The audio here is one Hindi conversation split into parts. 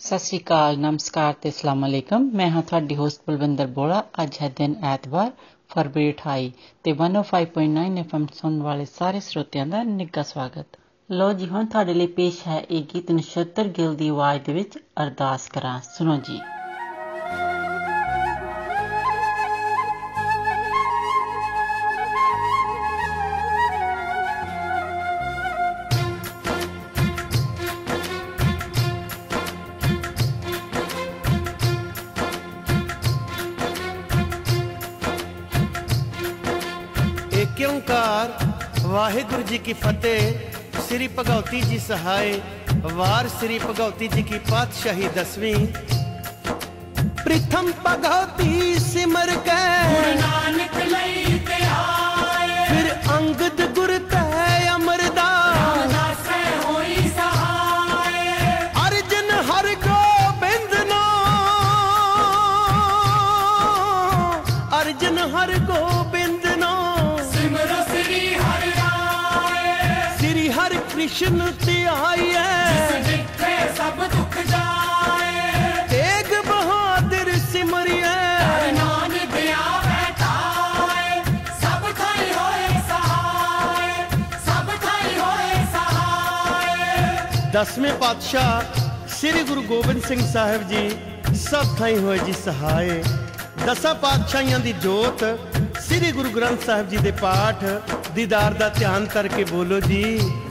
ਸਤਿ ਸ਼੍ਰੀ ਅਕਾਲ, ਨਮਸਕਾਰ ਤੇ ਅਸਲਾਮ ਅਲੈਕਮ। ਮੈਂ ਹਾਂ ਤੁਹਾਡੀ ਹੋਸਟ ਬਲਵਿੰਦਰ ਬੋਲਾ ਅੱਜ ਹੈ ਦਿਨ ਐਤਵਾਰ, ਫਰਵਰੀ 28 ਤੇ 105.9 ਐਫਐਮ ਸੁਣਨ ਵਾਲੇ ਸਾਰੇ ਸਰੋਤਿਆਂ ਦਾ ਨਿੱਘਾ ਸਵਾਗਤ। ਲੋ ਜੀ, ਹੁਣ ਤੁਹਾਡੇ ਲਈ ਪੇਸ਼ ਹੈ ਇਹ ਗੀਤ ਨਛੱਤਰ ਗਿੱਲ ਦੀ ਆਵਾਜ਼ ਦੇ ਵਿੱਚ ਅਰਦਾਸ ਕਰਾਂ। ਸੁਣੋ ਜੀ। जी की फतेह, श्री भगवती जी सहाय, वार श्री भगवती जी की पातशाही दसवीं। प्रथम भगवती सिमर के। नानक लई। ਹਰਿ ਕ੍ਰਿਸ਼ਨ ਧਿਆਈਐ ਜਿੱਥੇ ਸਭ ਦੁੱਖ ਜਾਏ। ਤੇਗ ਬਹਾਦਰ ਸਿਮਰਿਐ। ਨਾਨਕ ਦਿਆ ਬੈਠਾਏ ਸਭ ਥਾਈ ਹੋਏ ਸਹਾਏ। ਸਭ ਥਾਈ ਹੋਏ ਸਹਾਏ। ਦਸਵੇਂ ਪਾਤਸ਼ਾਹ ਸ੍ਰੀ ਗੁਰੂ ਗੋਬਿੰਦ ਸਿੰਘ ਸਾਹਿਬ ਜੀ ਸਭ ਥਾਈ ਹੋਏ ਜੀ ਸਹਾਏ। ਦਸਾਂ ਪਾਤਸ਼ਾਹੀਆਂ ਦੀ ਜੋਤ ਸ੍ਰੀ ਗੁਰੂ ਗ੍ਰੰਥ ਸਾਹਿਬ ਜੀ ਦੇ ਪਾਠ ਦੀਦਾਰ ਦਾ ਧਿਆਨ ਕਰਕੇ ਬੋਲੋ ਜੀ।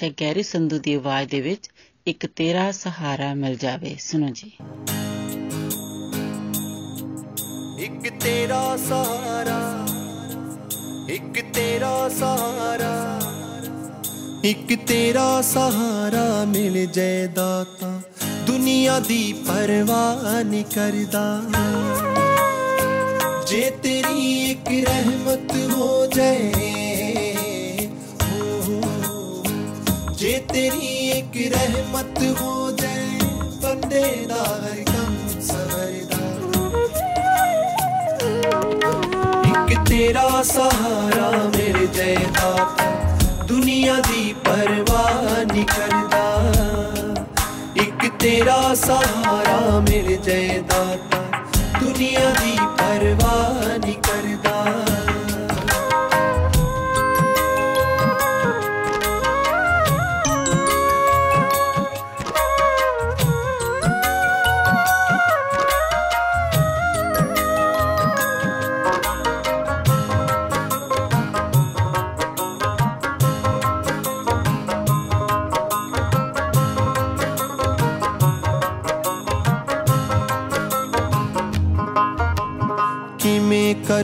ਤੁਹਾਡੇ ਲਈ ਪੇਸ਼ ਹੈ ਗੈਰੀ ਸੰਧੂ ਦੀ ਆਵਾਜ਼ ਦੇ ਵਿੱਚ ਇੱਕ ਤੇਰਾ ਸਹਾਰਾ ਮਿਲ ਜਾਵੇ। ਸੁਣੋ ਜੀ। ਇੱਕ ਤੇਰਾ ਸਹਾਰਾ, ਇੱਕ ਤੇਰਾ ਸਹਾਰਾ, ਇੱਕ ਤੇਰਾ ਸਹਾਰਾ ਮਿਲ ਜੇ ਦਾਤਾ ਦੁਨੀਆ ਦੀ ਪਰਵਾਹ ਨਹੀਂ ਕਰਦਾ। ਜੇ ਤੇਰੀ ਇੱਕ ਰਹਿਮਤ ਹੋ ਜਾਏ तेरी एक रहमत हो जाए, बंदे दा हर गम सवरदा। एक तेरा सहारा मेरे जय जयदाता दुनिया की परवाह नहीं करदा। एक तेरा सहारा मेरे जयदाता दुनिया की परवाह नहीं कर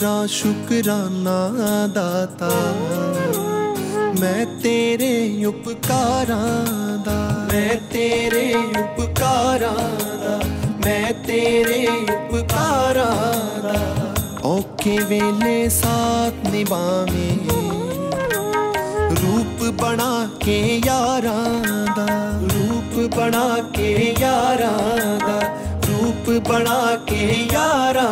तेरा शुकराना दाता मैं तेरे उपकारां दा मैं तेरे उपकारां मैं तेरे उपकारां दा वेले साथ निभावे। रूप बना के यार रूप बना के यार रूप बना के यार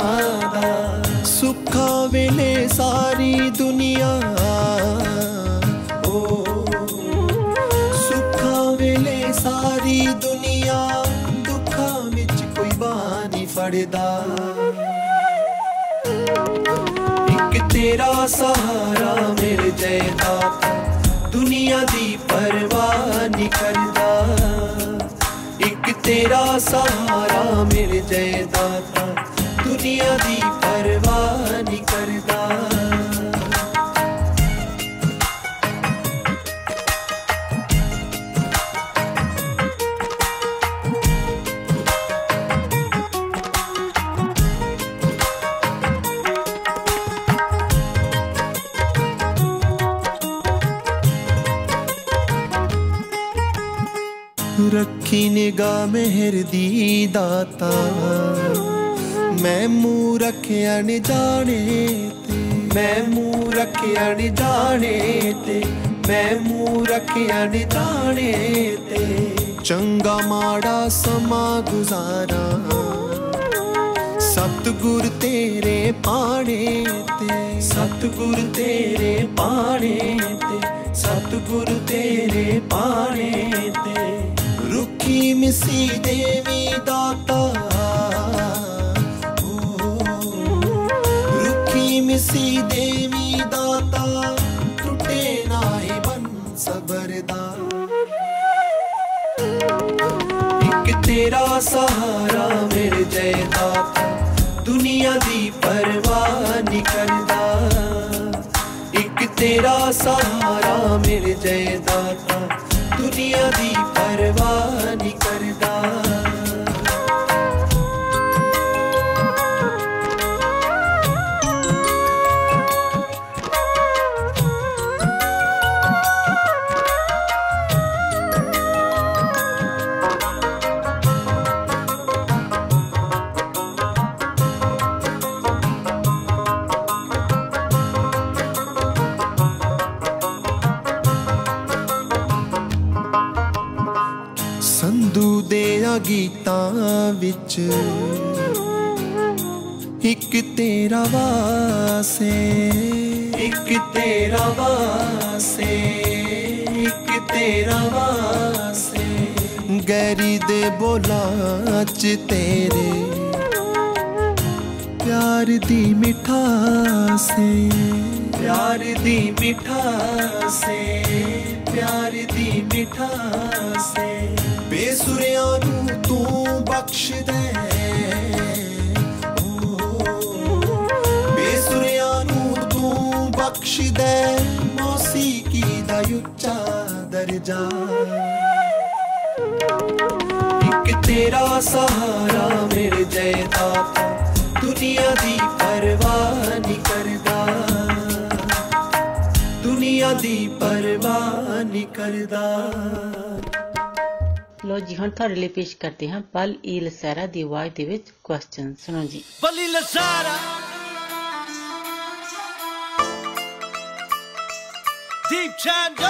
दा ਸੁੱਖਾਂ ਵੇਲੇ ਸਾਰੀ ਦੁਨੀਆ। ਓ, ਸੁੱਖਾਂ ਵੇਲੇ ਸਾਰੀ ਦੁਨੀਆ, ਦੁੱਖਾਂ ਵਿੱਚ ਕੋਈ ਬਾਹ ਨਹੀਂ ਫੜਦਾ। ਇੱਕ ਤੇਰਾ ਸਹਾਰਾ ਮਿਲ ਜੈ ਦਾਤਾ ਦੁਨੀਆ ਦੀ ਪਰਵਾਹ ਨਹੀਂ ਕਰਦਾ। ਇੱਕ ਤੇਰਾ ਸਹਾਰਾ ਮਿਲ ਜੈ ਦਾਤਾ ਦੁਨੀਆ ਦੀ नहीं रखी निगाह मेहर दी दाता ਮੈਂ ਮੂੰਹ ਰੱਖਿਆ ਨੀ ਜਾਣੇ ਤੇ, ਮੈਂ ਮੂੰਹ ਰੱਖਿਆ ਨੀ ਜਾਣੇ ਤੇ, ਮੈਂ ਮੂੰਹ ਰੱਖਿਆ ਨੀ ਜਾਣੇ ਤੇ। ਚੰਗਾ ਮਾੜਾ ਸਮਾਂ ਗੁਜ਼ਾਰਾਂ, ਸਤਿਗੁਰ ਤੇਰੇ ਪਾਣੇ ਤੇ। ਸਤਿਗੁਰ ਤੇਰੇ ਪਾਣੇ ਤੇ, ਸਤਿਗੁਰ ਤੇਰੇ ਪਾਣੇ ਤੇ। ਰੁੱਖੀ ਮਿਸੀ ਦੇਵੀ ਦਾਤਾ ਮਿਸੀ ਦੇਵੀ ਦਾਤਾ, ਟੁੱਟੇ ਨਾਹੀ ਬਨ ਸਬਰ ਦਾ। ਇੱਕ ਤੇਰਾ ਸਹਾਰਾ ਮਿਲ ਜੈ ਦਾਤਾ, ਦੁਨੀਆ ਦੀ ਪਰਵਾਹ ਨਹੀਂ ਕਰਦਾ। ਇੱਕ ਤੇਰਾ ਸਹਾਰਾ ਮਿਲ ਜੈ ਦਾਤਾ, ਦੁਨੀਆ ਦੀ ਪਰਵਾਹ ਨਹੀਂ ਕਰਦਾ। वासे एक तेरा वासे, एक तेरा वासे। गैरी दे बोलाच तेरे। प्यार दी मिठासे। प्यार दी मिठासे, प्यार दी मिठासे। बेसुरियाँ तू बख्श दे। ਬਖਸ਼ ਦੇ ਮੌਸੀਕੀ ਦਾ ਉੱਚਾ ਦਰਜਾ ਇੱਕ ਤੇਰਾ ਸਹਾਰਾ ਮੇਰੇ ਜੈਦਾਤਾ ਦੁਨੀਆ ਦੀ ਪਰਵਾਹ ਨਹੀਂ ਕਰਦਾ ਦੁਨੀਆ ਦੀ ਪਰਵਾਹ ਨਹੀਂ ਕਰਦਾ ਲੋ ਜੀ ਹੁਣ ਤੁਹਾਡੇ ਲਈ ਪੇਸ਼ ਕਰਦੇ ਹਾਂ ਬਲ ਈ ਲਸਾਰਾ ਦੀ ਆਵਾਜ਼ ਦੇ ਵਿੱਚ ਕੁਐਸਚਨ ਸੁਣੋ ਜੀ। ਬਲੀ ਲਸਾਰਾ Deep Chando.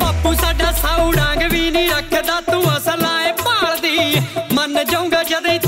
ਬਾਪੂ ਸਾਡਾ ਸਾਉ ਡਾਂਗ ਵੀ ਨਹੀਂ ਰੱਖਦਾ, ਤੂੰ ਅਸਲਾਂ ਏ ਭਾਲਦੀ ਮੰਨ ਜਾਊਗਾ ਜਦੇ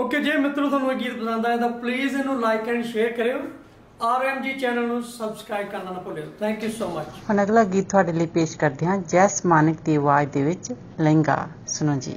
ਓਕੇ ਜੇ ਮਿੱਤਰੋ ਤੁਹਾਨੂੰ ਇਹ ਗੀਤ ਪਸੰਦ ਆਇਆ ਤਾਂ ਪਲੀਜ਼ ਇਹਨੂੰ ਲਾਈਕ ਐਂਡ ਸ਼ੇਅਰ ਕਰਿਓ। ਆਰਐਮਜੀ ਚੈਨਲ ਨੂੰ ਸਬਸਕ੍ਰਾਈਬ ਕਰਨਾ ਨਾ ਭੁੱਲਿਓ। ਥੈਂਕ ਯੂ ਸੋ ਮਚ ਹੁਣ ਅਗਲਾ ਗੀਤ ਤੁਹਾਡੇ ਲਈ ਪੇਸ਼ ਕਰਦੇ ਹਾਂ ਜੈਸ ਮਾਨਕ ਦੀ ਆਵਾਜ਼ ਦੇ ਵਿੱਚ, ਲਹਿੰਗਾ। ਸੁਣੋ ਜੀ।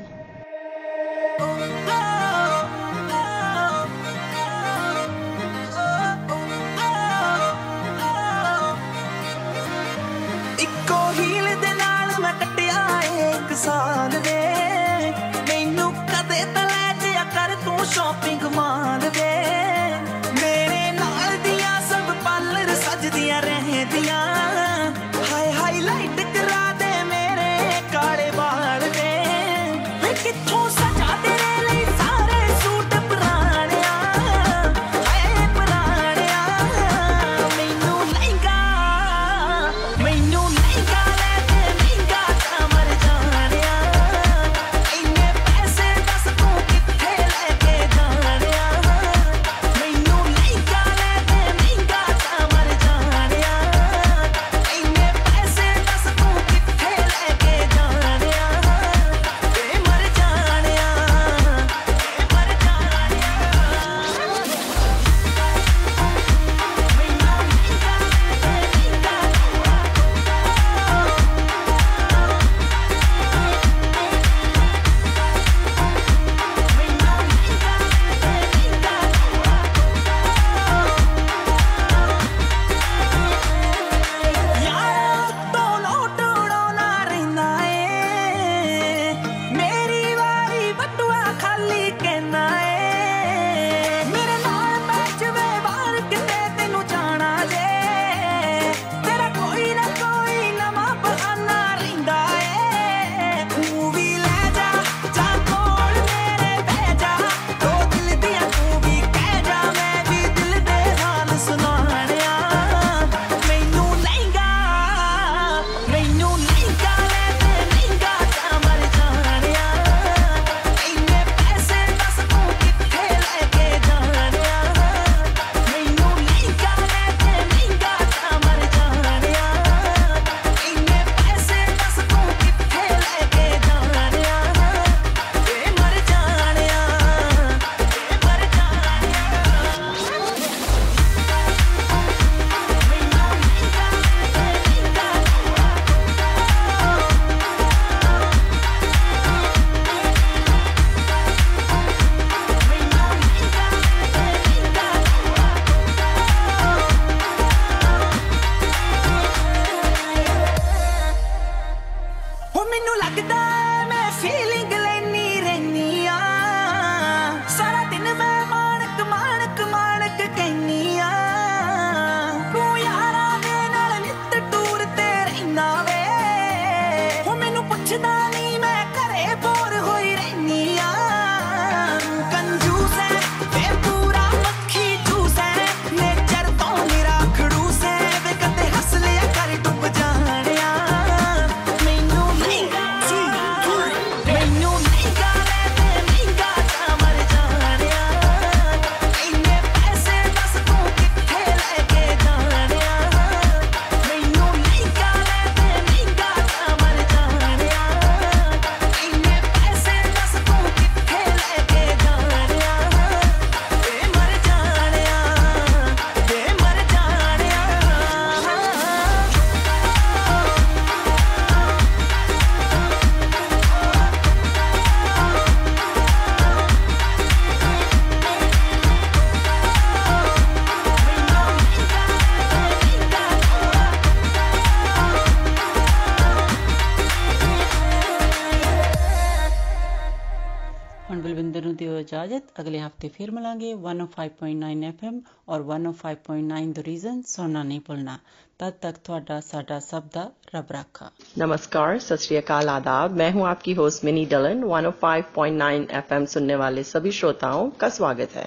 अगले हफ़्ते फिर मिलेंगे 105.9 एफएम और 105.9 द रीजन सुनना नहीं भूलना। तब तक ਤੁਹਾਡਾ साडा ਸਭ ਦਾ ਰੱਬ ਰਾਖਾ ਨਮਸਕਾਰ ਸਤਿ ਸ਼੍ਰੀ ਅਕਾਲ ਆਦਾਬ ਮੈਂ ਹੂੰ ਆਪਕੀ ਹੋਸਟ ਮਿਨੀ ਡਲਨ 105.9 एफएम सुनने वाले सभी श्रोताओं का स्वागत है।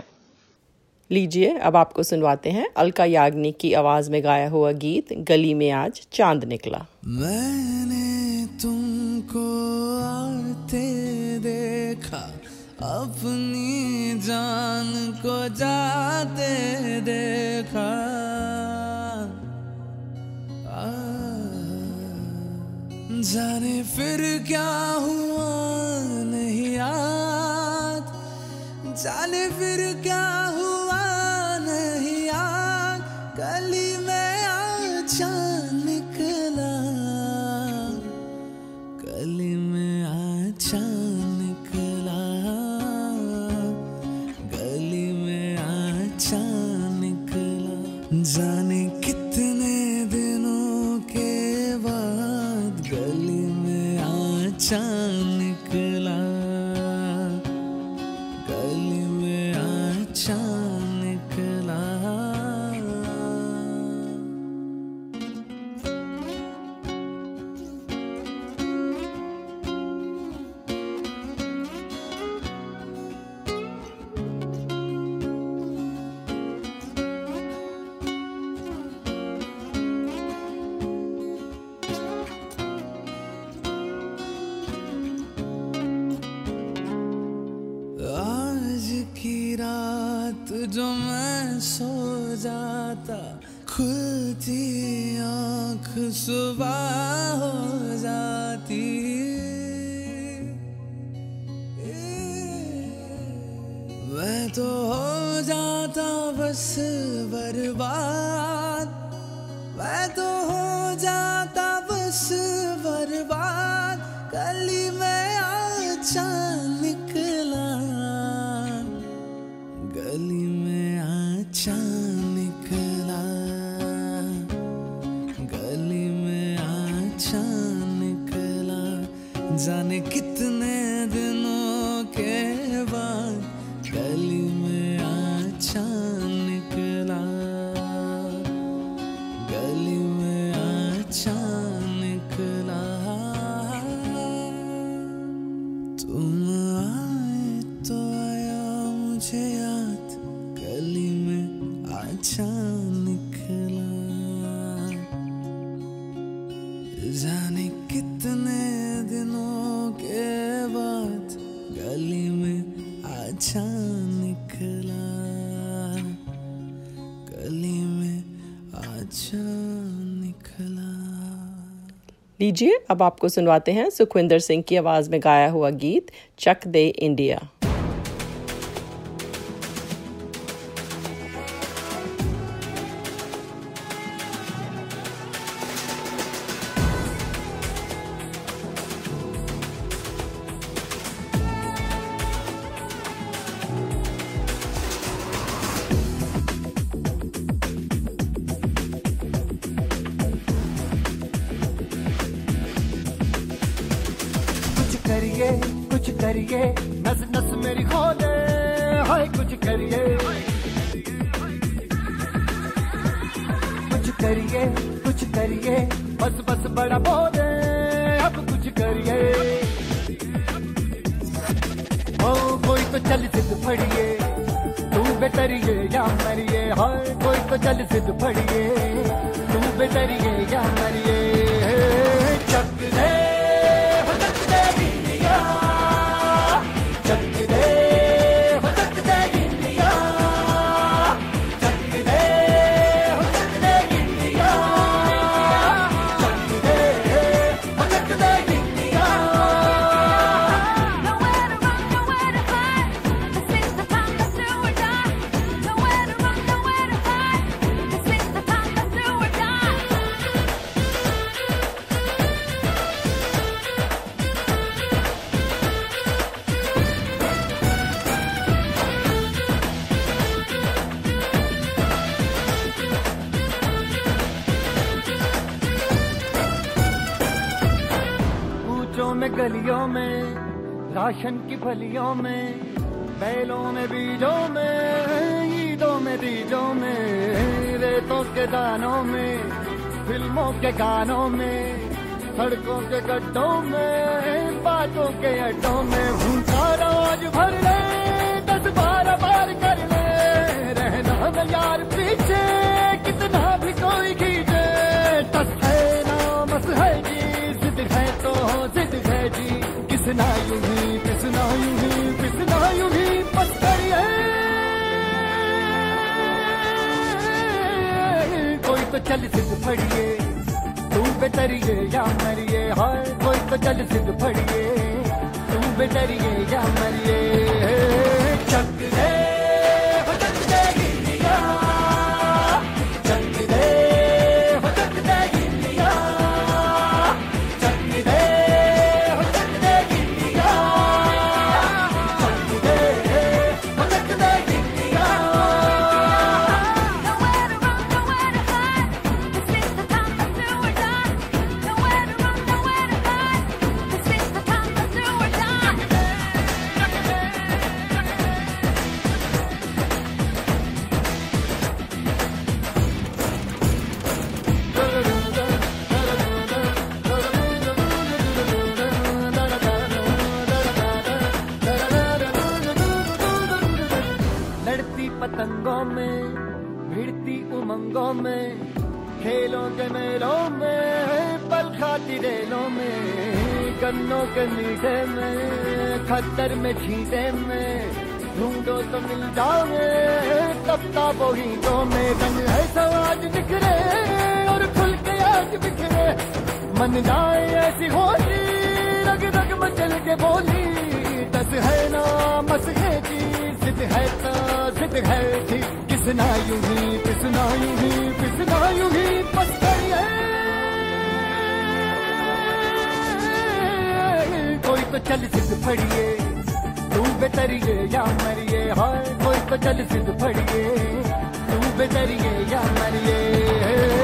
लीजिए अब आपको सुनवाते हैं अलका याग्निक की आवाज़ में गाया हुआ गीत गली में आज चाँद निकला। मैंने तुमको आते देखा अपनी जान को जाते देखा। जाने फिर क्या हुआ, नहीं याद। जाने फिर क्या हुआ time. अच्छा लीजिए, अब आपको सुनवाते हैं सुखविंदर सिंह की आवाज़ में गाया हुआ गीत, चक दे इंडिया। में, राशन की फलियों में, बैलों में, बीजों में, ईदों में बीजों में, रेतों के दानों में, फ़िल्मों के गानों में, सड़कों के गड्ढों में, बातों के अड्डों में हूँ आज भर ले, दस बार बार कर ले, रहना यार पीछे, कितना भी किसना यूँ ही पिसना यूँ ही पिसना यूँ ही, पत्थर कोई तो चल सिद्ध फड़िए, तू बेतरिए या मरिए, हाय, कोई तो चल सिद्ध फड़िए, तू बेतरिए या मरिए। चक हो गन्नों के मीठे में खतर में छींटे में, ढूंढो तो मिल जाओगे तब ताबो हीटों में रंग है समाज बिखरे और खुल के आज बिखरे। मन जाए ऐसी होली रग रग मचल के बोली, दस है ना, मस है जी, जिद है तो जिद है जी, किसना यूँ ही, किसना यूँ ही, किसना यूँ ही बस करिए कोई तो चल सिद्ध फड़िए, तू बेतरिए या मरिए हाय कोई तो चल सिद्ध फड़िए, तू बेतरिए या मरिए।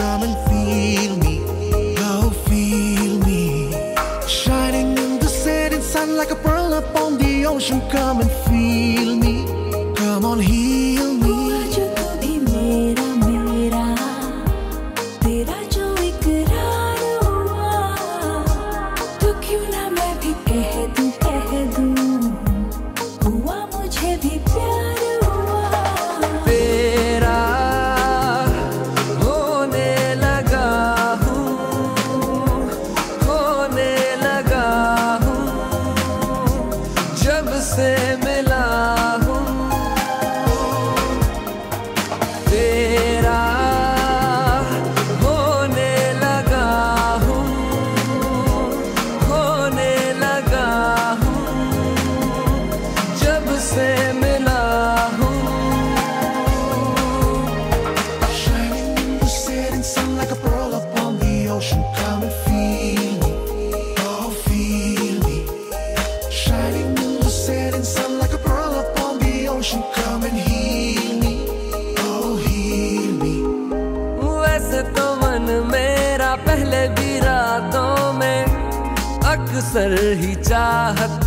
I'm coming. for you.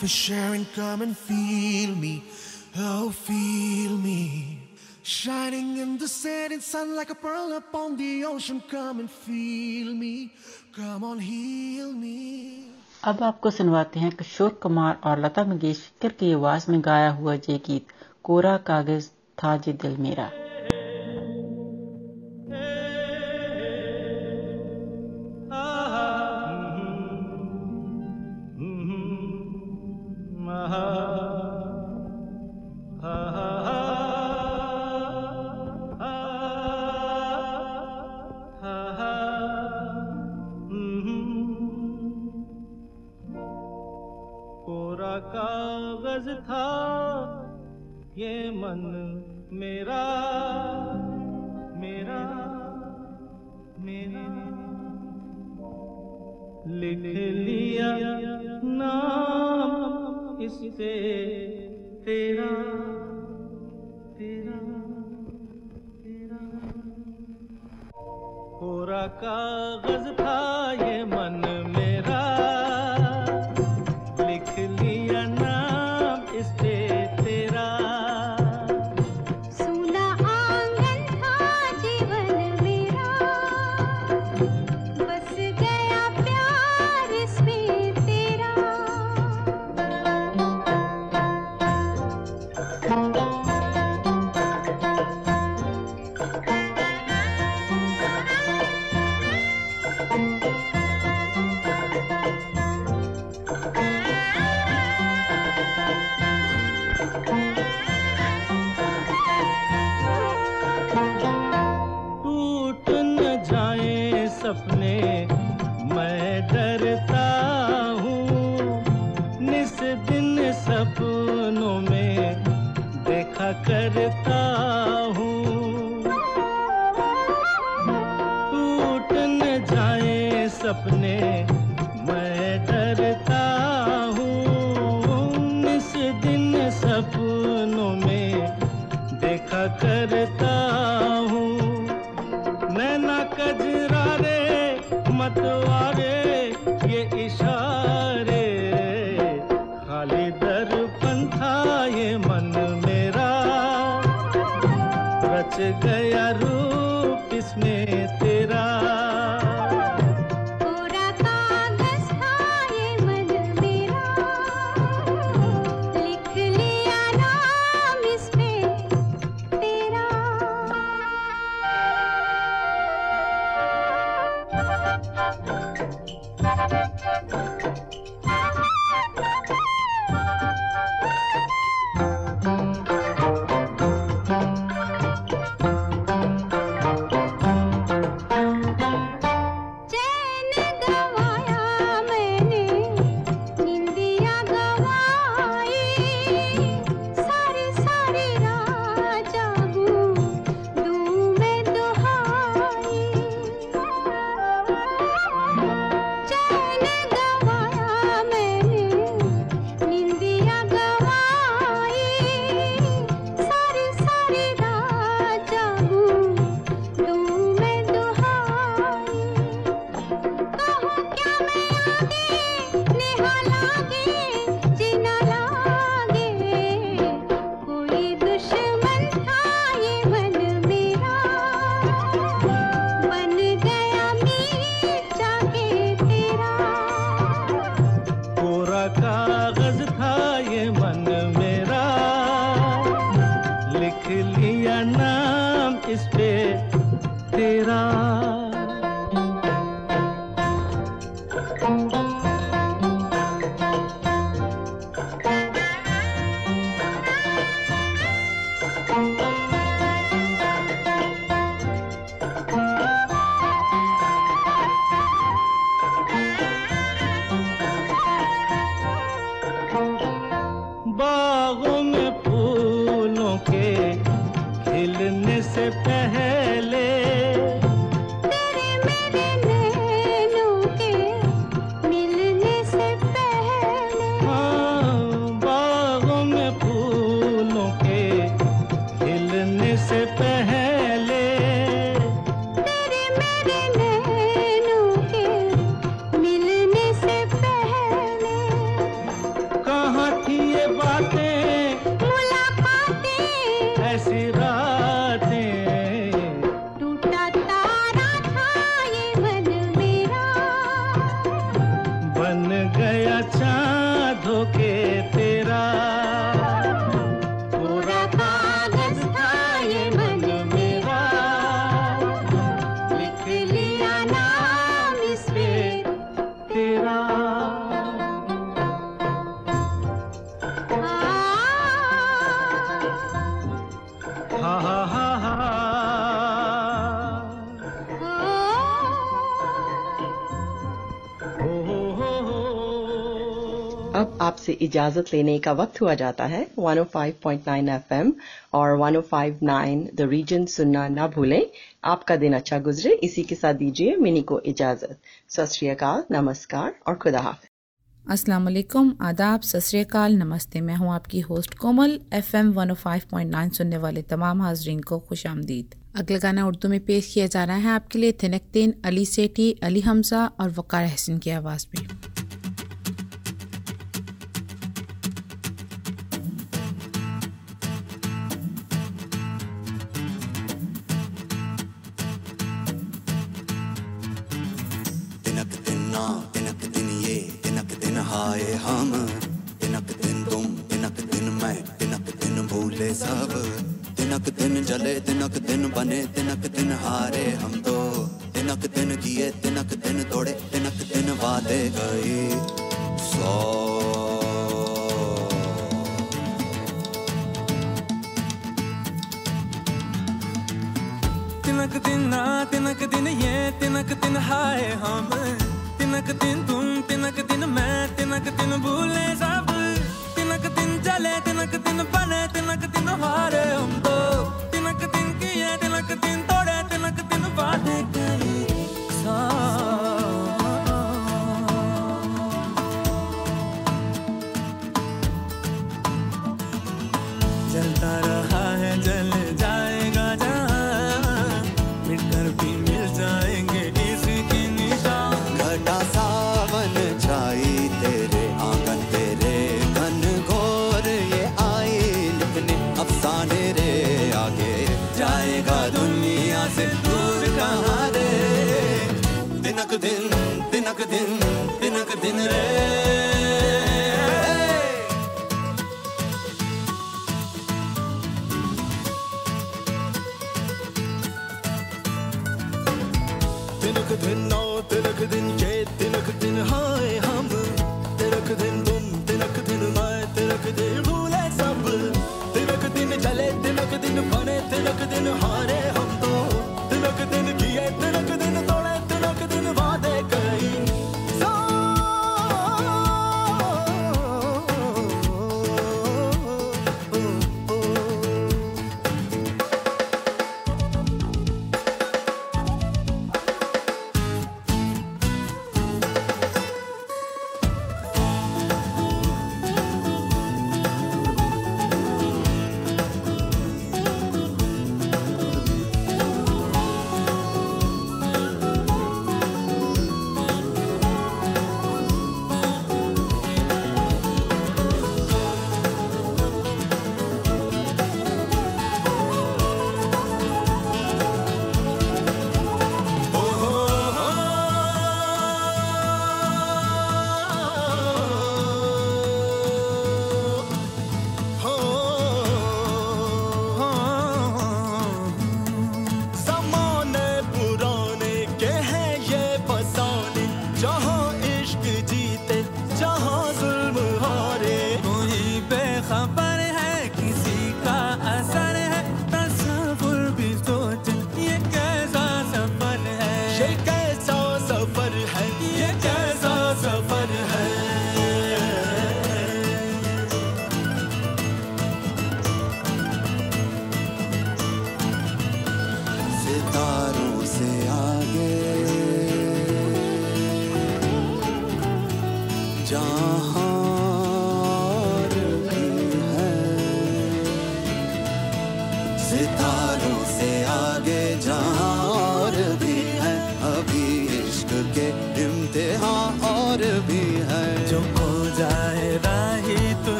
for sharing. Come and feel me, oh, feel me. Shining in the setting sun like a pearl upon the ocean. Come and feel me, come on, heal me. अब आपको सुनवाते हैं किशोर कुमार और लता मंगेशकर की आवाज़ में गाया हुआ ये गीत कोरा कागज़ था जे दिल मेरा कागज था से इजाज़त लेने का वक्त हुआ जाता है। 105.9 एफएम और 105.9 द रीजन सुनना ना भूलें। आपका दिन अच्छा गुजरे। इसी के साथ दीजिए मिनी को इजाज़त। सत नमस्कार और खुदा हाफ़ अस्सलाम वालेकुम। आदाब। सत नमस्ते। मैं हूँ आपकी होस्ट कोमल। एफएम 105.9 सुनने वाले तमाम हाजरीन को खुश आमदीद। अगला गाना उर्दू में पेश किया जा रहा है। आपके लिए थिनकतीन अली सेठी, अली हमजा और वक़ार हसन की आवाज़ में। जलता रहा है जल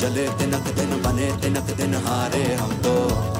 चले तिनक दिन बने तिनक दिन हारे हम तो।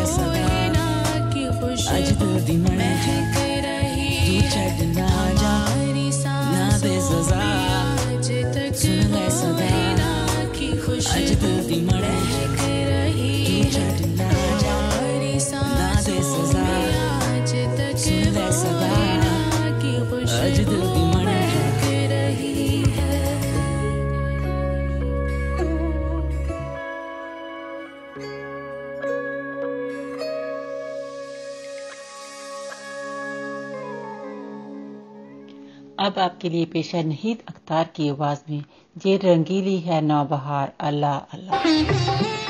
मैं सदा आज दिल दी मैं तू छड़ ना जा। ना दे सजा। सुन ले सदा। आज दिल दी मैं अब आपके लिए पेश है नहीद अख्तार की आवाज़ में, ये रंगीली है नौबहार, अल्लाह अल्लाह।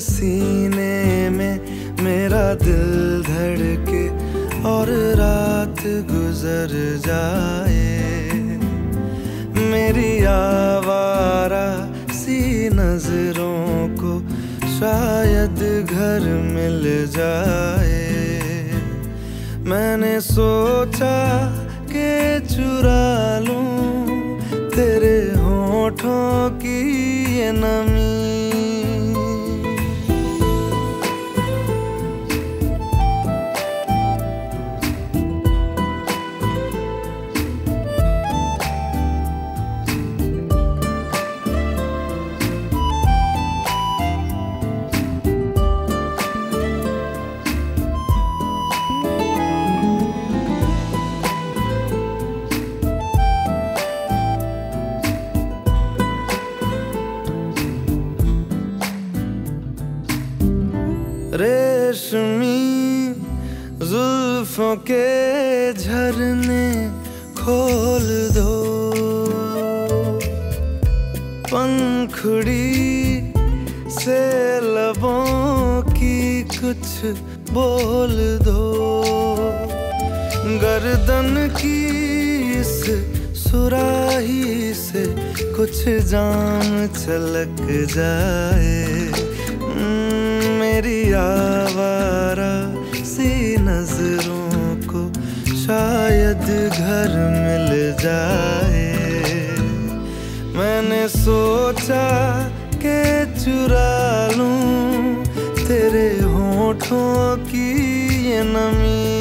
सीने में मेरा दिल धड़के और रात गुजर जाए। मेरी आवारा सी नज़रों को शायद घर मिल जाए। मैंने सोचा के चुरा लूँ तेरे होठों की ये नमी। रेशमी जुल्फों के झरने खोल दो। पंखुड़ी से लबों की कुछ बोल दो। गर्दन की इस सुराही से कुछ जाम छलक जाए। आवारा सी नज़रों को शायद घर मिल जाए। मैंने सोचा के चुरा लूँ तेरे होठों की ये नमी।